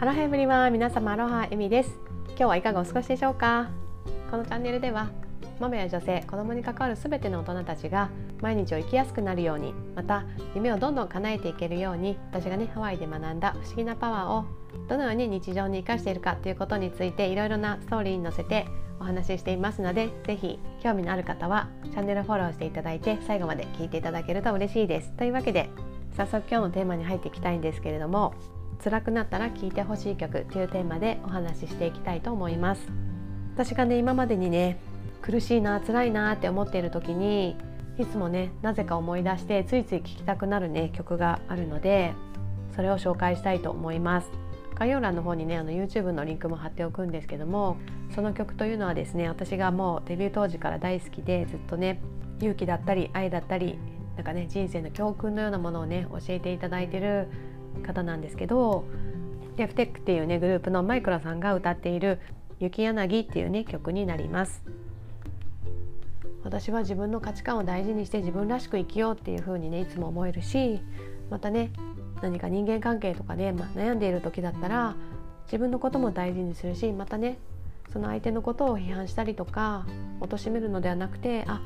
アロハエブリワ皆様アロハエミです今日はいかがお過ごしでしょうか？このチャンネルではママや女性子供に関わる全ての大人たちが毎日を生きやすくなるようにまた夢をどんどん叶えていけるように私がねハワイで学んだ不思議なパワーをどのように日常に生かしているかということについていろいろなストーリーに載せてお話ししていますので是非興味のある方はチャンネルフォローしていただいて最後まで聞いていただけると嬉しいです。というわけで早速今日のテーマに入っていきたいんですけれども辛くなったら聴いてほしい曲というテーマでお話ししていきたいと思います。私がね今までにね苦しいな辛いなって思っている時にいつもねなぜか思い出してついつい聴きたくなるね曲があるのでそれを紹介したいと思います。概要欄の方にねあの YouTube のリンクも貼っておくんですけどもその曲というのはですね私がもうデビュー当時から大好きでずっとね勇気だったり愛だったりなんかね人生の教訓のようなものをね教えていただいてる方なんですけどデフテックっていうねグループのマイクロさんが歌っている「雪柳」っていうね曲になります。私は自分の価値観を大事にして自分らしく生きようっていう風にねいつも思えるしまたね何か人間関係とかで、まあ、悩んでいる時だったら自分のことも大事にするしまたねその相手のことを批判したりとか貶めるのではなくてあ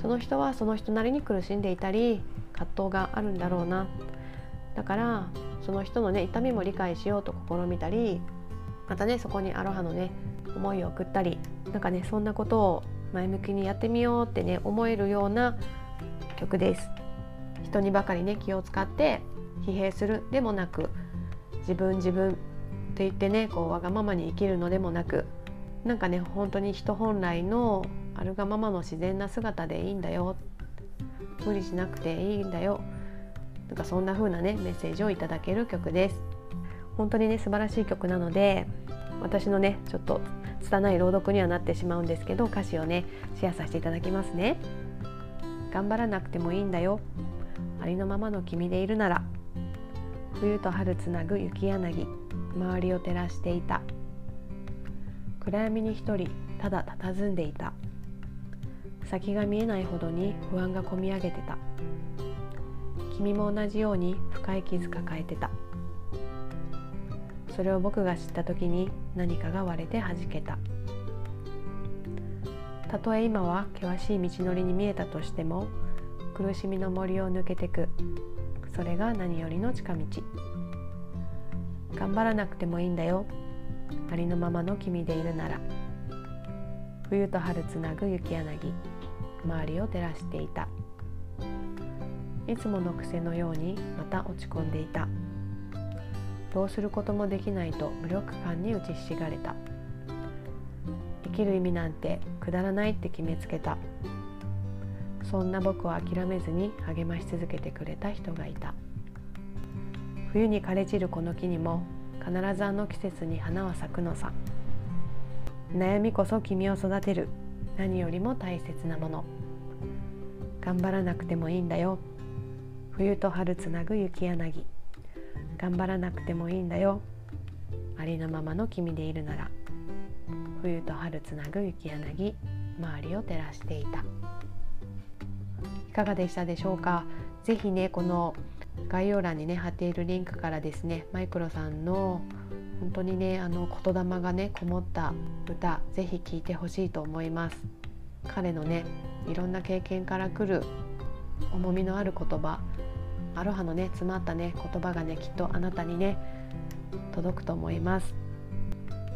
その人はその人なりに苦しんでいたり葛藤があるんだろうなだからその人のね痛みも理解しようと試みたりまたねそこにアロハのね思いを送ったりなんかねそんなことを前向きにやってみようってね思えるような曲です。人にばかりね気を使って疲弊するでもなく自分自分って言ってねこうわがままに生きるのでもなくなんかね本当に人本来のあるがままの自然な姿でいいんだよ。無理しなくていいんだよ。なんかそんな風なねメッセージをいただける曲です。本当にね素晴らしい曲なので私のねちょっと拙い朗読にはなってしまうんですけど歌詞をねシェアさせていただきますね。頑張らなくてもいいんだよ。ありのままの君でいるなら。冬と春つなぐ雪柳。周りを照らしていた。暗闇に一人ただ佇んでいた。先が見えないほどに不安がこみ上げてた。君も同じように深い傷抱えてた。それを僕が知った時に何かが割れて弾けた。たとえ今は険しい道のりに見えたとしても苦しみの森を抜けてく。それが何よりの近道。頑張らなくてもいいんだよ。ありのままの君でいるなら。冬と春つなぐ雪柳。周りを照らしていた。いつもの癖のようにまた落ち込んでいた。どうすることもできないと無力感に打ちひしがれた。生きる意味なんてくだらないって決めつけた。そんな僕を諦めずに励まし続けてくれた人がいた。冬に枯れ散るこの木にも必ずあの季節に花は咲くのさ。悩みこそ君を育てる。何よりも大切なもの。頑張らなくてもいいんだよ。冬と春つなぐ雪柳。頑張らなくてもいいんだよ。ありのままの君でいるなら。冬と春つなぐ雪柳。周りを照らしていた。いかがでしたでしょうか？ぜひねこの概要欄にね貼っているリンクからですねマイクロさんの本当にねあの言霊がねこもった歌ぜひ聴いてほしいと思います。彼のねいろんな経験からくる重みのある言葉アロハのね詰まったね言葉がねきっとあなたにね届くと思います。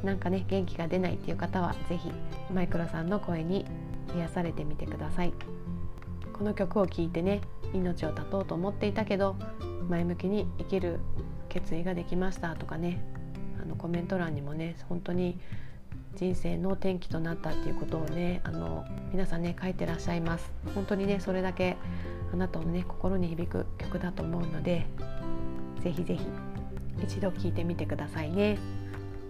なんかね元気が出ないっていう方は是非マイクロさんの声に癒されてみてください。この曲を聴いてね命を絶とうと思っていたけど前向きに生きる決意ができましたとかねあのコメント欄にもね本当に人生の転機となったっていうことをねあの皆さんね書いてらっしゃいます。本当にねそれだけあなたのね心に響く曲だと思うのでぜひぜひ一度聴いてみてくださいね。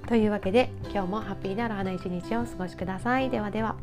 というわけで今日もハッピーなアロハな一日をお過ごしください。ではでは。